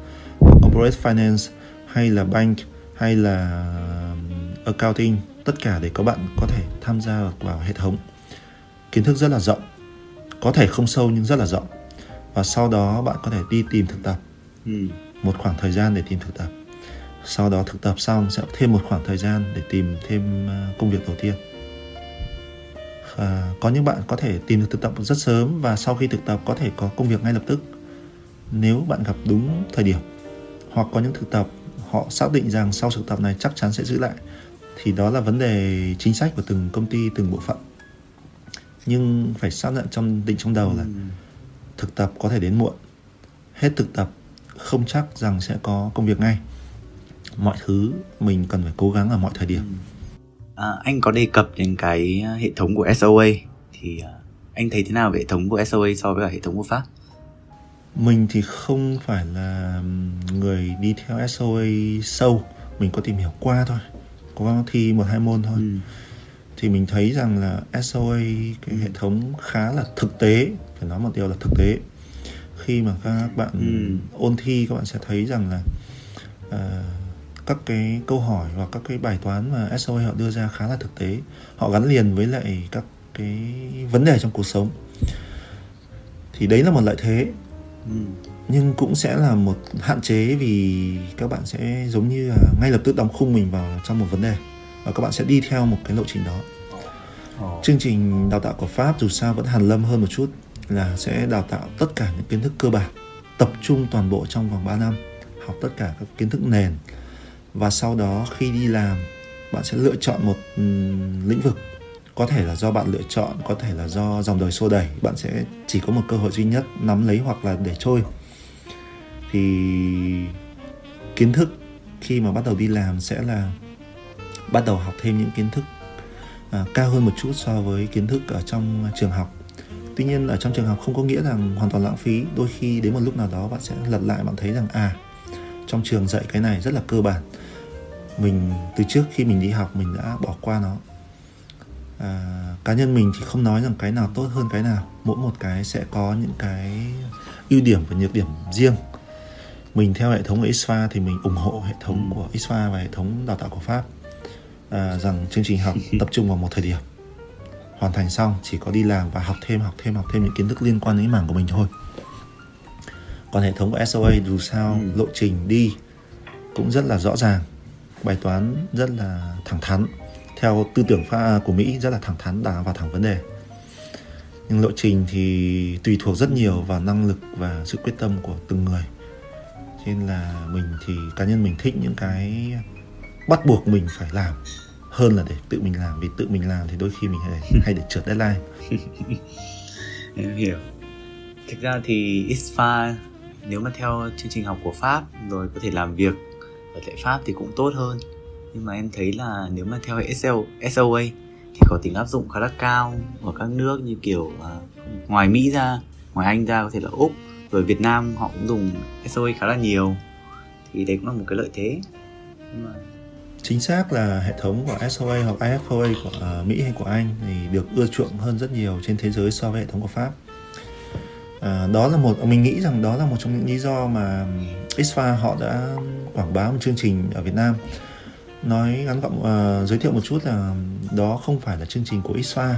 corporate finance hay là bank hay là accounting. Tất cả để các bạn có thể tham gia vào hệ thống. Kiến thức rất là rộng có thể không sâu nhưng rất là rộng. Và sau đó bạn có thể đi tìm thực tập. Ừ một khoảng thời gian để tìm thực tập. Sau đó thực tập xong sẽ thêm một khoảng thời gian để tìm thêm à, công việc đầu tiên. À, có những bạn có thể tìm được thực tập rất sớm và sau khi thực tập có thể có công việc ngay lập tức. Nếu bạn gặp đúng thời điểm hoặc có những thực tập họ xác định rằng sau thực tập này chắc chắn sẽ giữ lại thì đó là vấn đề chính sách của từng công ty từng bộ phận. Nhưng phải xác nhận trong định trong đầu là ừ. thực tập có thể đến muộn. Hết thực tập không chắc rằng sẽ có công việc ngay. Mọi thứ mình cần phải cố gắng ở mọi thời điểm. À, anh có đề cập đến cái hệ thống của SOA thì à, anh thấy thế nào về hệ thống của SOA so với cả hệ thống của Pháp? Mình thì không phải là người đi theo SOA sâu. Mình có tìm hiểu qua thôi gắng thi một hai môn thôi. Ừ. thì mình thấy rằng là SOA cái hệ thống khá là thực tế. Phải nói một điều là thực tế khi mà các bạn ừ. ôn thi các bạn sẽ thấy rằng là uh, các cái câu hỏi hoặc các cái bài toán mà SOA họ đưa ra khá là thực tế họ gắn liền với lại các cái vấn đề trong cuộc sống thì đấy là một lợi thế ừ. nhưng cũng sẽ là một hạn chế vì các bạn sẽ giống như là ngay lập tức đóng khung mình vào trong một vấn đề và các bạn sẽ đi theo một cái lộ trình đó oh. chương trình đào tạo của pháp dù sao vẫn hàn lâm hơn một chút là sẽ đào tạo tất cả những kiến thức cơ bản tập trung toàn bộ trong vòng 3 năm học tất cả các kiến thức nền. Và sau đó khi đi làm bạn sẽ lựa chọn một um, lĩnh vực. Có thể là do bạn lựa chọn có thể là do dòng đời xô đẩy bạn sẽ chỉ có một cơ hội duy nhất nắm lấy hoặc là để trôi. Thì kiến thức khi mà bắt đầu đi làm sẽ là bắt đầu học thêm những kiến thức à, cao hơn một chút so với kiến thức ở trong trường học tuy nhiên ở trong trường học không có nghĩa rằng hoàn toàn lãng phí đôi khi đến một lúc nào đó bạn sẽ lật lại bạn thấy rằng à trong trường dạy cái này rất là cơ bản. Mình từ trước khi mình đi học mình đã bỏ qua nó. À, cá nhân mình thì không nói rằng cái nào tốt hơn cái nào. Mỗi một cái sẽ có những cái ưu điểm và nhược điểm riêng. Mình theo hệ thống của ISFA thì mình ủng hộ hệ thống của ISFA và hệ thống đào tạo của Pháp à, rằng chương trình học tập trung vào một thời điểm hoàn thành xong chỉ có đi làm và học thêm học thêm học thêm những kiến thức liên quan đến mảng của mình thôi. Còn hệ thống của SOA dù sao ừ. lộ trình đi cũng rất là rõ ràng bài toán rất là thẳng thắn theo tư tưởng pha của Mỹ rất là thẳng thắn đá vào thẳng vấn đề. Nhưng lộ trình thì tùy thuộc rất nhiều vào năng lực và sự quyết tâm của từng người. Nên là mình thì cá nhân mình thích những cái bắt buộc mình phải làm hơn là để tự mình làm vì tự mình làm thì đôi khi mình hay hay để trượt deadline. Em hiểu. Thực ra thì ISFA nếu mà theo chương trình học của Pháp rồi có thể làm việc ở tại Pháp thì cũng tốt hơn. Nhưng mà em thấy là nếu mà theo SL, SOA thì có tính áp dụng khá là cao ở các nước như kiểu uh, ngoài Mỹ ra ngoài Anh ra có thể là Úc. Rồi Việt Nam họ cũng dùng SOA khá là nhiều. Thì đấy cũng là một cái lợi thế. Nhưng mà chính xác là hệ thống của SOA hoặc IFOA của uh, Mỹ hay của Anh thì được ưa chuộng hơn rất nhiều trên thế giới so với hệ thống của Pháp. À, đó là một mình nghĩ rằng đó là một trong những lý do mà ISFA họ đã quảng bá một chương trình ở Việt Nam. Nói ngắn gọn uh, giới thiệu một chút là đó không phải là chương trình của ISFA,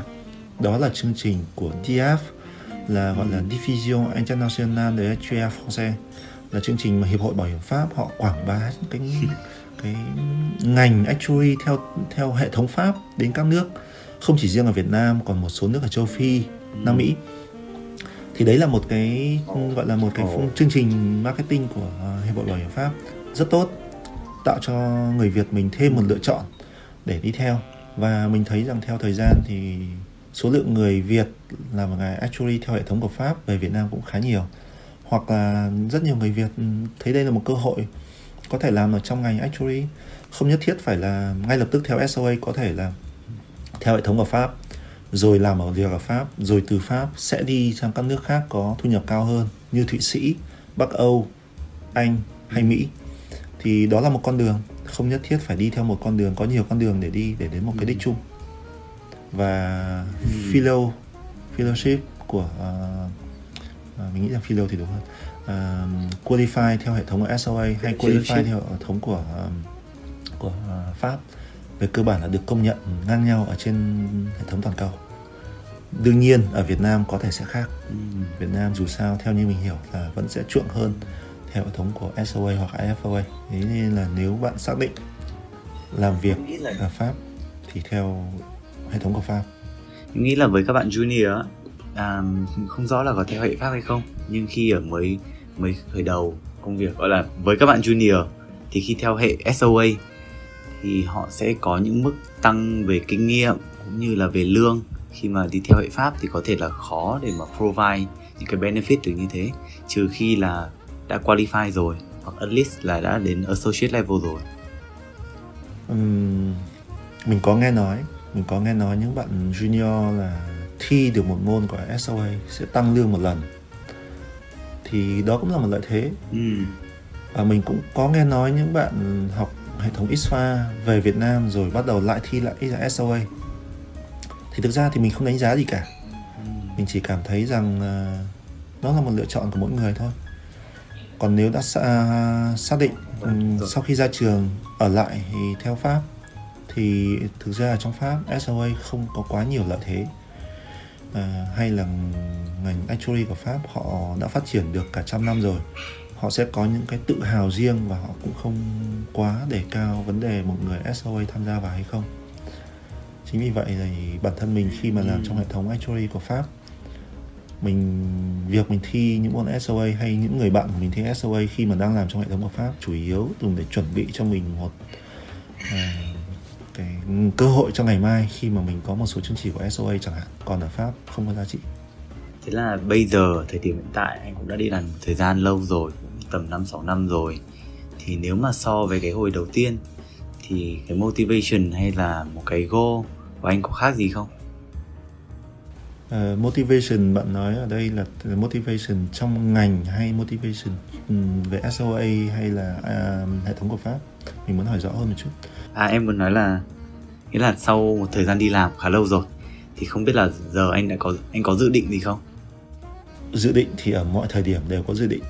đó là chương trình của DF là gọi là Diffusion Internationale de Etudes Français là chương trình mà hiệp hội bảo hiểm Pháp họ quảng bá cái cái ngành actuary theo theo hệ thống pháp đến các nước không chỉ riêng ở Việt Nam còn một số nước ở châu Phi, Nam Mỹ. Thì đấy là một cái gọi là một cái chương trình marketing của hiệp hội bảo hiểm pháp. Rất tốt tạo cho người Việt mình thêm một lựa chọn để đi theo. Và mình thấy rằng theo thời gian thì số lượng người Việt làm nghề actuary theo hệ thống của Pháp về Việt Nam cũng khá nhiều. Hoặc là rất nhiều người Việt thấy đây là một cơ hội có thể làm ở trong ngành actuary. Không nhất thiết phải là ngay lập tức theo SOA có thể là theo hệ thống ở Pháp rồi làm ở việc ở Pháp rồi từ Pháp sẽ đi sang các nước khác có thu nhập cao hơn như Thụy Sĩ, Bắc Âu, Anh hay Mỹ. Thì đó là một con đường không nhất thiết phải đi theo một con đường có nhiều con đường để đi để đến một cái đích chung. Và ừ. philo fellowship của uh, mình nghĩ là philo thì đúng hơn uh, qualify theo hệ thống của SOA hay qualify theo hệ thống của uh, của uh, Pháp về cơ bản là được công nhận ngang nhau ở trên hệ thống toàn cầu. Đương nhiên ở Việt Nam có thể sẽ khác. Ừ. Việt Nam dù sao theo như mình hiểu là vẫn sẽ chuộng hơn theo hệ thống của SOA hoặc IFOA thế nên là nếu bạn xác định làm việc ở Pháp thì theo hệ thống của Pháp. Mình nghĩ là với các bạn junior à, không rõ là có theo hệ Pháp hay không nhưng khi ở mới mới khởi đầu công việc gọi là với các bạn junior thì khi theo hệ SOA thì họ sẽ có những mức tăng về kinh nghiệm cũng như là về lương. Khi mà đi theo hệ pháp thì có thể là khó để mà provide những cái benefit được như thế trừ khi là đã qualify rồi hoặc at least là đã đến associate level rồi. Uhm, mình có nghe nói mình có nghe nói những bạn junior là thi được một môn của SOA sẽ tăng lương một lần thì đó cũng là một lợi thế. Ừ. và mình cũng có nghe nói những bạn học hệ thống ISFA về Việt Nam rồi bắt đầu lại thi lại SOA thì thực ra thì mình không đánh giá gì cả. Ừ. mình chỉ cảm thấy rằng uh, nó là một lựa chọn của mỗi người thôi. Còn nếu đã uh, xác định um, sau khi ra trường ở lại thì theo pháp thì thực ra ở trong pháp SOA không có quá nhiều lợi thế. À, hay là ngành actuary của Pháp họ đã phát triển được cả trăm năm rồi. Họ sẽ có những cái tự hào riêng và họ cũng không quá để cao vấn đề một người SOA tham gia vào hay không. Chính vì vậy thì bản thân mình khi mà làm trong hệ thống actuary của Pháp mình việc mình thi những môn SOA hay những người bạn của mình thi SOA khi mà đang làm trong hệ thống của Pháp chủ yếu dùng để chuẩn bị cho mình một à, cái cơ hội cho ngày mai khi mà mình có một số chứng chỉ của SOA chẳng hạn. Còn ở Pháp không có giá trị thế là bây giờ thời điểm hiện tại anh cũng đã đi làm một thời gian lâu rồi tầm 5 6 năm rồi. Thì nếu mà so với cái hồi đầu tiên thì cái motivation hay là một cái goal của anh có khác gì không? Uh, motivation bạn nói ở đây là motivation trong ngành hay motivation um, về SOA hay là uh, hệ thống của Pháp? Mình muốn hỏi rõ hơn một chút. À em muốn nói là nghĩa là sau một thời gian đi làm khá lâu rồi thì không biết là giờ anh đã có anh có dự định gì không dự định thì ở mọi thời điểm đều có dự định.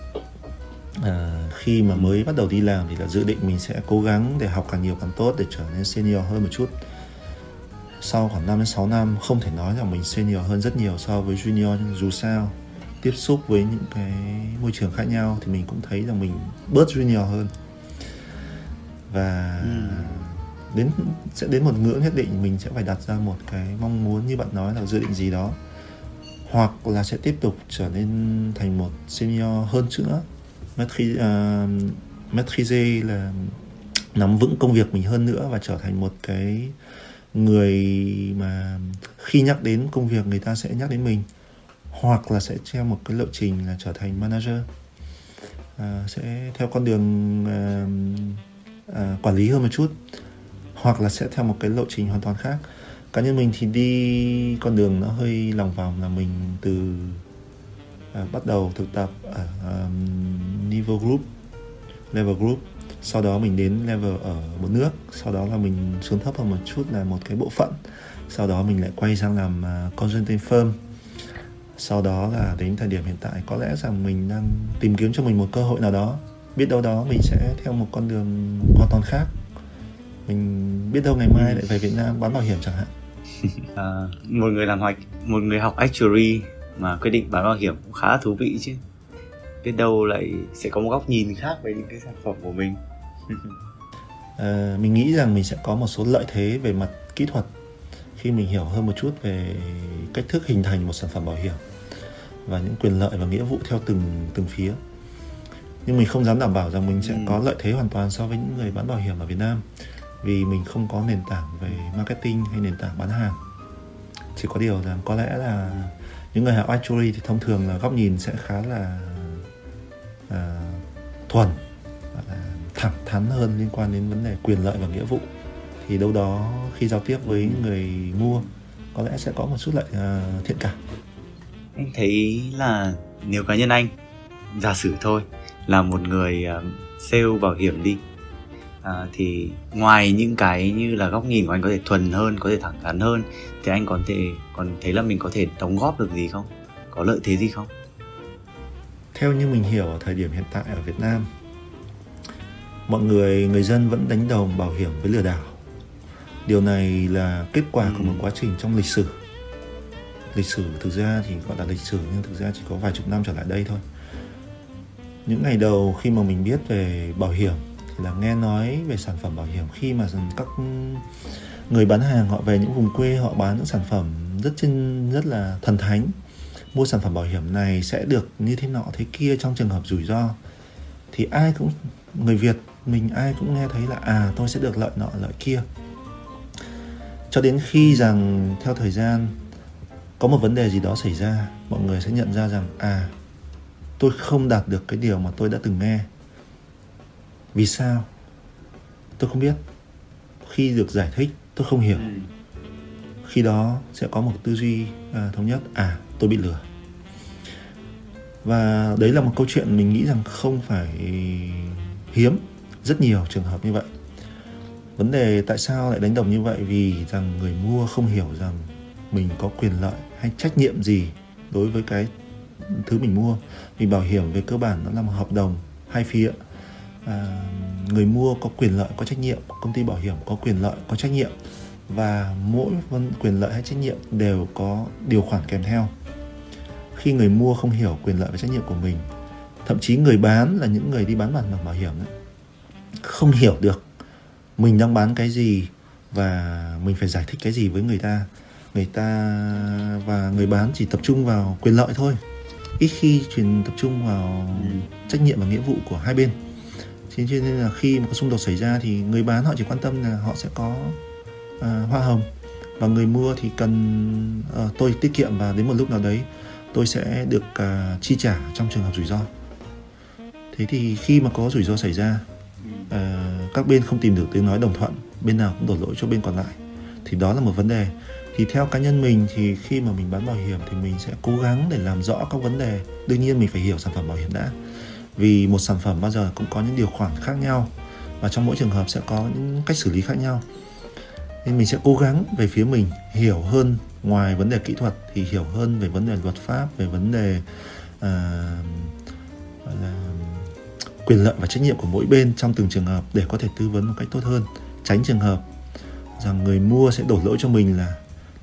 À, khi mà mới bắt đầu đi làm thì là dự định mình sẽ cố gắng để học càng nhiều càng tốt để trở nên senior hơn một chút. Sau khoảng 5 đến 6 năm không thể nói rằng mình senior hơn rất nhiều so với junior nhưng dù sao tiếp xúc với những cái môi trường khác nhau thì mình cũng thấy rằng mình bớt junior hơn. Và ừ. đến sẽ đến một ngưỡng nhất định mình sẽ phải đặt ra một cái mong muốn như bạn nói là dự định gì đó hoặc là sẽ tiếp tục trở nên thành một senior hơn nữa. Maîtriser ờ, uh, là nắm vững công việc mình hơn nữa và trở thành một cái người mà khi nhắc đến công việc người ta sẽ nhắc đến mình hoặc là sẽ theo một cái lộ trình là trở thành manager. À, sẽ theo con đường à, à, quản lý hơn một chút hoặc là sẽ theo một cái lộ trình hoàn toàn khác cá nhân mình thì đi con đường nó hơi lòng vòng là mình từ à, bắt đầu thực tập ở à, um, level group level group. Sau đó mình đến level ở một nước sau đó là mình xuống thấp hơn một chút là một cái bộ phận. Sau đó mình lại quay sang làm uh, consulting firm. Sau đó là đến thời điểm hiện tại có lẽ rằng mình đang tìm kiếm cho mình một cơ hội nào đó. Biết đâu đó mình sẽ theo một con đường hoàn toàn khác. Mình biết đâu ngày mai lại về Việt Nam bán bảo hiểm chẳng hạn. à, một người làm hoạch một người học actuary mà quyết định bán bảo hiểm cũng khá là thú vị chứ. Biết đâu lại sẽ có một góc nhìn khác về những cái sản phẩm của mình. À, mình nghĩ rằng mình sẽ có một số lợi thế về mặt kỹ thuật khi mình hiểu hơn một chút về cách thức hình thành một sản phẩm bảo hiểm và những quyền lợi và nghĩa vụ theo từng từng phía. Nhưng mình không dám đảm bảo rằng mình sẽ ừ. có lợi thế hoàn toàn so với những người bán bảo hiểm ở Việt Nam vì mình không có nền tảng về marketing hay nền tảng bán hàng. Chỉ có điều rằng có lẽ là những người học actuary thì thông thường là góc nhìn sẽ khá là uh, thuần là thẳng thắn hơn liên quan đến vấn đề quyền lợi và nghĩa vụ. Thì đâu đó khi giao tiếp với người mua có lẽ sẽ có một chút lợi uh, à, thiện cảm. Anh thấy là nếu cá nhân anh giả sử thôi là một người uh, sale bảo hiểm đi à, thì ngoài những cái như là góc nhìn của anh có thể thuần hơn có thể thẳng thắn hơn thì anh còn thể còn thấy là mình có thể đóng góp được gì không? Có lợi thế gì không? Theo như mình hiểu ở thời điểm hiện tại ở Việt Nam mọi người người dân vẫn đánh đồng bảo hiểm với lừa đảo. Điều này là kết quả của một ừ. quá trình trong lịch sử. Lịch sử thực ra thì gọi là lịch sử nhưng thực ra chỉ có vài chục năm trở lại đây thôi. Những ngày đầu khi mà mình biết về bảo hiểm thì là nghe nói về sản phẩm bảo hiểm khi mà các người bán hàng họ về những vùng quê họ bán những sản phẩm rất chân rất là thần thánh. Mua sản phẩm bảo hiểm này sẽ được như thế nọ thế kia trong trường hợp rủi ro. Thì ai cũng, người Việt mình ai cũng nghe thấy là à tôi sẽ được lợi nọ, lợi kia. Cho đến khi rằng theo thời gian, có một vấn đề gì đó xảy ra, mọi người sẽ nhận ra rằng à tôi không đạt được cái điều mà tôi đã từng nghe vì sao? Tôi không biết. Khi được giải thích tôi không hiểu. Ừ. khi đó sẽ có một tư duy à, thống nhất. À tôi bị lừa. Và đấy là một câu chuyện mình nghĩ rằng không phải hiếm. Rất nhiều trường hợp như vậy. Vấn đề tại sao lại đánh đồng như vậy? Vì rằng người mua không hiểu rằng mình có quyền lợi hay trách nhiệm gì đối với cái thứ mình mua. Vì bảo hiểm về cơ bản nó là một hợp đồng hai phía à, người mua có quyền lợi có trách nhiệm công ty bảo hiểm có quyền lợi có trách nhiệm. Và mỗi quyền lợi hay trách nhiệm đều có điều khoản kèm theo. Khi người mua không hiểu quyền lợi và trách nhiệm của mình thậm chí người bán là những người đi bán bản bảo hiểm ấy, không hiểu được mình đang bán cái gì và mình phải giải thích cái gì với người ta. Người ta và người bán chỉ tập trung vào quyền lợi thôi. Ít khi truyền tập trung vào trách nhiệm và nghĩa vụ của hai bên thế cho nên là khi mà có xung đột xảy ra thì người bán họ chỉ quan tâm là họ sẽ có uh, hoa hồng. Và người mua thì cần uh, tôi tiết kiệm và đến một lúc nào đấy tôi sẽ được uh, chi trả trong trường hợp rủi ro. Thế thì khi mà có rủi ro xảy ra uh, các bên không tìm được tiếng nói đồng thuận bên nào cũng đổ lỗi cho bên còn lại. Thì đó là một vấn đề. Thì theo cá nhân mình thì khi mà mình bán bảo hiểm thì mình sẽ cố gắng để làm rõ các vấn đề. Đương nhiên mình phải hiểu sản phẩm bảo hiểm đã vì một sản phẩm bao giờ cũng có những điều khoản khác nhau và trong mỗi trường hợp sẽ có những cách xử lý khác nhau. Nên mình sẽ cố gắng về phía mình hiểu hơn ngoài vấn đề kỹ thuật thì hiểu hơn về vấn đề luật pháp về vấn đề uh, là quyền lợi và trách nhiệm của mỗi bên trong từng trường hợp để có thể tư vấn một cách tốt hơn. Tránh trường hợp rằng người mua sẽ đổ lỗi cho mình là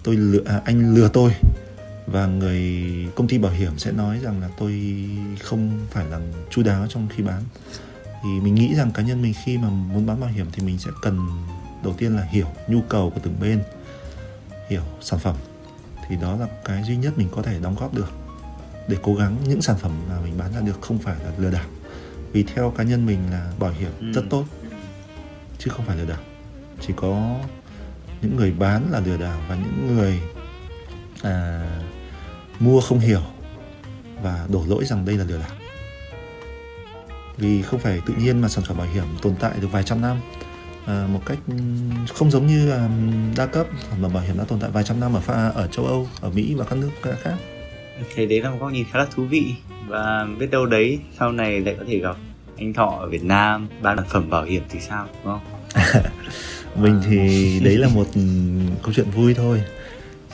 tôi lừa à, anh lừa tôi và người công ty bảo hiểm sẽ nói rằng là tôi không phải là chu đáo trong khi bán. Thì mình nghĩ rằng cá nhân mình khi mà muốn bán bảo hiểm thì mình sẽ cần đầu tiên là hiểu nhu cầu của từng bên hiểu sản phẩm. Thì đó là cái duy nhất mình có thể đóng góp được để cố gắng những sản phẩm mà mình bán ra được không phải là lừa đảo. Vì theo cá nhân mình là bảo hiểm ừ. rất tốt chứ không phải lừa đảo. Chỉ có những người bán là lừa đảo và những người à, mua không hiểu và đổ lỗi rằng đây là lừa đảo vì không phải tự nhiên mà sản phẩm bảo hiểm tồn tại được vài trăm năm à, một cách không giống như là đa cấp sản phẩm bảo hiểm đã tồn tại vài trăm năm ở pha ở châu Âu, ở Mỹ và các nước khác. Thế đấy là một góc nhìn khá là thú vị và biết đâu đấy sau này lại có thể gặp anh Thọ ở Việt Nam bán sản phẩm bảo hiểm thì sao đúng không? mình thì đấy là một câu chuyện vui thôi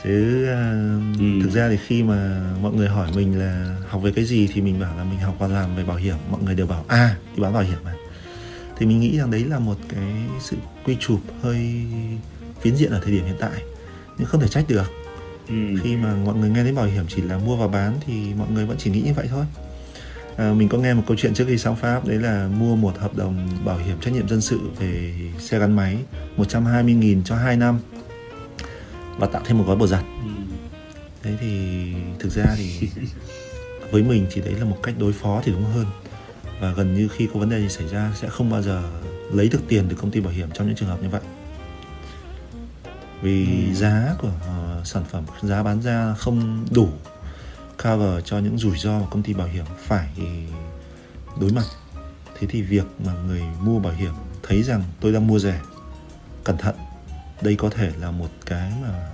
chứ uh, ừ. thực ra thì khi mà mọi người hỏi mình là học về cái gì thì mình bảo là mình học và làm về bảo hiểm. Mọi người đều bảo a à, đi bán bảo hiểm mà. Thì mình nghĩ rằng đấy là một cái sự quy chụp hơi phiến diện ở thời điểm hiện tại nhưng không thể trách được. Ừ. khi mà mọi người nghe đến bảo hiểm chỉ là mua và bán thì mọi người vẫn chỉ nghĩ như vậy thôi. À, mình có nghe một câu chuyện trước khi sang Pháp đấy là mua một hợp đồng bảo hiểm trách nhiệm dân sự về xe gắn máy 120.000 cho 2 năm và tạo thêm một gói bột giặt ừ. đấy thì thực ra thì với mình thì đấy là một cách đối phó thì đúng hơn và gần như khi có vấn đề gì xảy ra sẽ không bao giờ lấy được tiền từ công ty bảo hiểm trong những trường hợp như vậy vì ừ. giá của uh, sản phẩm giá bán ra không đủ cover cho những rủi ro mà công ty bảo hiểm phải đối mặt thế thì việc mà người mua bảo hiểm thấy rằng tôi đang mua rẻ cẩn thận đây có thể là một cái mà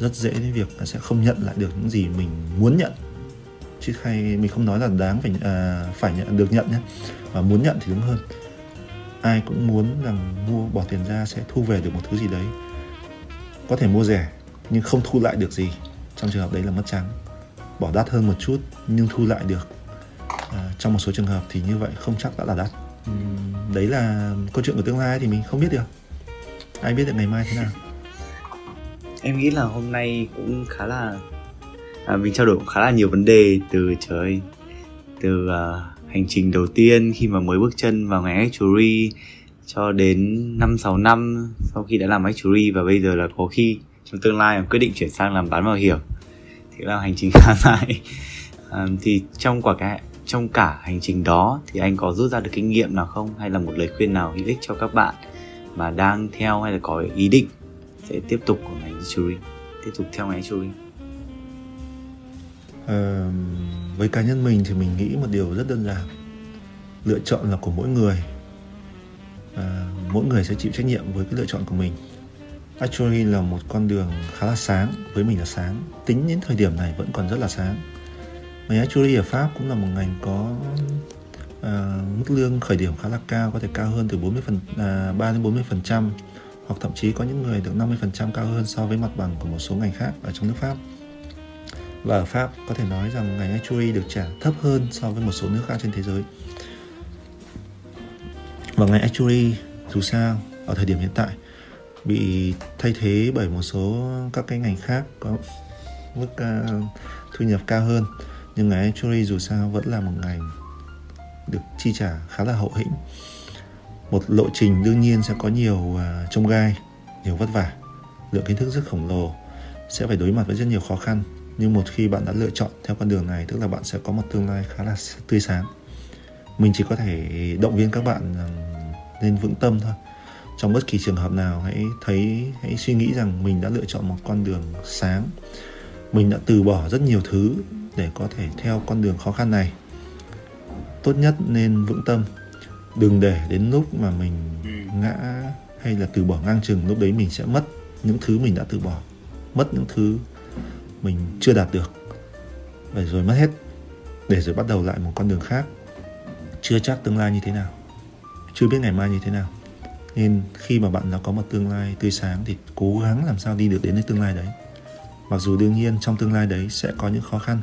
rất dễ đến việc là sẽ không nhận lại được những gì mình muốn nhận. Chứ hay mình không nói là đáng phải à, phải nhận được nhận nhé. Mà muốn nhận thì đúng hơn. Ai cũng muốn rằng mua bỏ tiền ra sẽ thu về được một thứ gì đấy. Có thể mua rẻ nhưng không thu lại được gì. Trong trường hợp đấy là mất trắng. Bỏ đắt hơn một chút nhưng thu lại được. À, trong một số trường hợp thì như vậy không chắc đã là đắt. Đấy là câu chuyện của tương lai thì mình không biết được ai biết được ngày mai thế nào? Em nghĩ là hôm nay cũng khá là à, mình trao đổi khá là nhiều vấn đề từ trời từ uh, hành trình đầu tiên khi mà mới bước chân vào ngành actuary cho đến năm sáu năm sau khi đã làm actuary và bây giờ là có khi trong tương lai quyết định chuyển sang làm bán bảo hiểm. Thì là hành trình khá dài à, thì trong quả cái trong cả hành trình đó thì anh có rút ra được kinh nghiệm nào không? Hay là một lời khuyên nào hữu ích cho các bạn? Mà đang theo hay là có ý định sẽ tiếp tục của ngành Turing tiếp tục theo ngành Turing à, ờ, với cá nhân mình thì mình nghĩ một điều rất đơn giản. Lựa chọn là của mỗi người. À, mỗi người sẽ chịu trách nhiệm với cái lựa chọn của mình. Actually là một con đường khá là sáng với mình là sáng. Tính đến thời điểm này vẫn còn rất là sáng. Ngành actually ở Pháp cũng là một ngành có uh, mức lương khởi điểm khá là cao có thể cao hơn từ 40 phần à, uh, 3 đến 40 phần trăm hoặc thậm chí có những người được 50 phần trăm cao hơn so với mặt bằng của một số ngành khác ở trong nước Pháp. Và ở Pháp có thể nói rằng ngành actuary được trả thấp hơn so với một số nước khác trên thế giới. Và ngành actuary dù sao ở thời điểm hiện tại bị thay thế bởi một số các cái ngành khác có mức uh, thu nhập cao hơn. Nhưng ngành actuary dù sao vẫn là một ngành được chi trả khá là hậu hĩnh. Một lộ trình đương nhiên sẽ có nhiều uh, trông gai nhiều vất vả. Lượng kiến thức rất khổng lồ sẽ phải đối mặt với rất nhiều khó khăn. Nhưng một khi bạn đã lựa chọn theo con đường này tức là bạn sẽ có một tương lai khá là tươi sáng. Mình chỉ có thể động viên các bạn nên vững tâm thôi. Trong bất kỳ trường hợp nào hãy thấy hãy suy nghĩ rằng mình đã lựa chọn một con đường sáng. Mình đã từ bỏ rất nhiều thứ để có thể theo con đường khó khăn này tốt nhất nên vững tâm. Đừng để đến lúc mà mình ngã hay là từ bỏ ngang chừng lúc đấy mình sẽ mất những thứ mình đã từ bỏ mất những thứ mình chưa đạt được. Và rồi mất hết để rồi bắt đầu lại một con đường khác. Chưa chắc tương lai như thế nào chưa biết ngày mai như thế nào. Nên khi mà bạn đã có một tương lai tươi sáng thì cố gắng làm sao đi được đến cái tương lai đấy. Mặc dù đương nhiên trong tương lai đấy sẽ có những khó khăn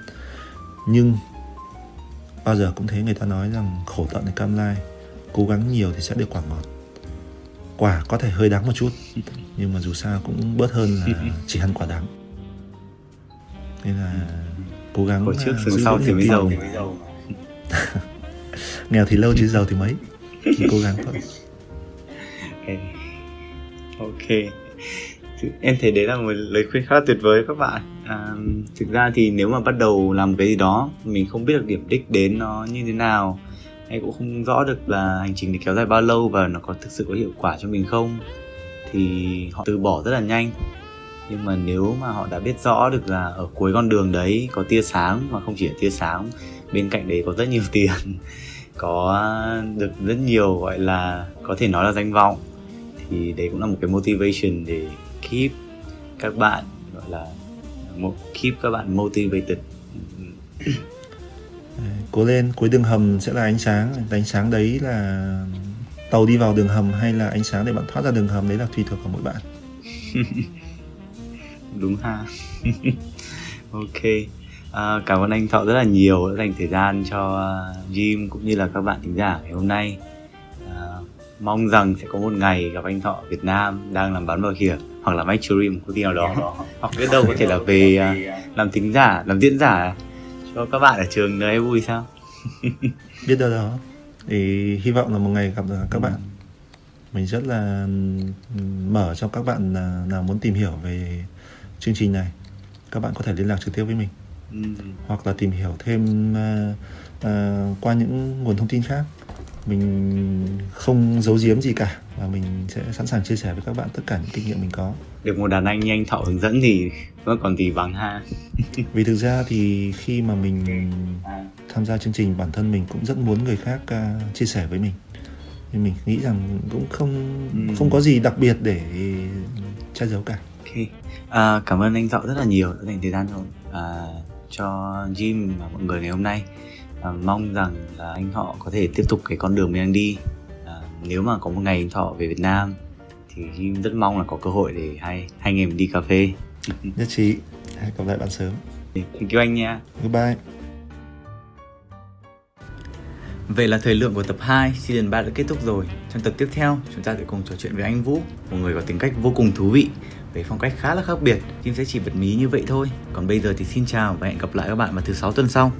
nhưng bao giờ cũng thế người ta nói rằng khổ tận thì cam lai cố gắng nhiều thì sẽ được quả ngọt. Quả có thể hơi đắng một chút nhưng mà dù sao cũng bớt hơn là chỉ ăn quả đắng nên là cố gắng Hồi trước à, sừng giữ sau thì mới giàu. nghèo thì lâu chứ giàu thì mấy cố gắng thôi. Ok. Thì em thấy đấy là một lời khuyên khá tuyệt vời các bạn à, thực ra thì nếu mà bắt đầu làm cái gì đó mình không biết được điểm đích đến nó như thế nào hay cũng không rõ được là hành trình này kéo dài bao lâu và nó có thực sự có hiệu quả cho mình không thì họ từ bỏ rất là nhanh. Nhưng mà nếu mà họ đã biết rõ được là ở cuối con đường đấy có tia sáng mà không chỉ là tia sáng bên cạnh đấy có rất nhiều tiền có được rất nhiều gọi là có thể nói là danh vọng thì đấy cũng là một cái motivation để keep các bạn gọi là keep các bạn motivated. Cố lên cuối đường hầm sẽ là ánh sáng. Ánh sáng đấy là tàu đi vào đường hầm hay là ánh sáng để bạn thoát ra đường hầm đấy là tùy thuộc vào mỗi bạn. Đúng ha. Ok. À, cảm ơn anh thọ rất là nhiều đã dành thời gian cho uh, Jim cũng như là các bạn thính giả ngày hôm nay. À, mong rằng sẽ có một ngày gặp anh thọ ở Việt Nam đang làm bán bảo hiểm hoặc là actuary một công ty nào đó hoặc biết đâu có thể là về à, làm thính giả làm diễn giả cho các bạn ở trường đấy vui sao? Biết đâu đó. Thì hy vọng là một ngày gặp được các bạn. Mình rất là mở cho các bạn là- nào muốn tìm hiểu về chương trình này các bạn có thể liên lạc trực tiếp với mình. Ừ. hoặc là tìm hiểu thêm à, à, qua những nguồn thông tin khác. Mình không giấu giếm gì cả và mình sẽ sẵn sàng chia sẻ với các bạn tất cả những kinh nghiệm mình có được một đàn anh như anh thọ hướng dẫn thì nó còn gì bằng ha vì thực ra thì khi mà mình tham gia chương trình bản thân mình cũng rất muốn người khác à, chia sẻ với mình nhưng mình nghĩ rằng cũng không Ừ. không có gì đặc biệt để che giấu cả Ok, à, cảm ơn anh Dọ rất là nhiều đã dành thời gian cho à, cho Jim và mọi người ngày hôm nay. À, mong rằng là anh họ có thể tiếp tục cái con đường mình đang đi. Nếu mà có một ngày anh Thọ về Việt Nam thì Jim rất mong là có cơ hội để hai hai anh em đi cà phê. nhất trí hẹn gặp lại bạn sớm Thank you anh nha. goodbye Vậy là thời lượng của tập 2 season 3 đã kết thúc rồi. Trong tập tiếp theo, chúng ta sẽ cùng trò chuyện với anh Vũ, một người có tính cách vô cùng thú vị. Với phong cách khá là khác biệt, Jim sẽ chỉ bật mí như vậy thôi. Còn bây giờ thì xin chào và hẹn gặp lại các bạn vào thứ sáu tuần sau.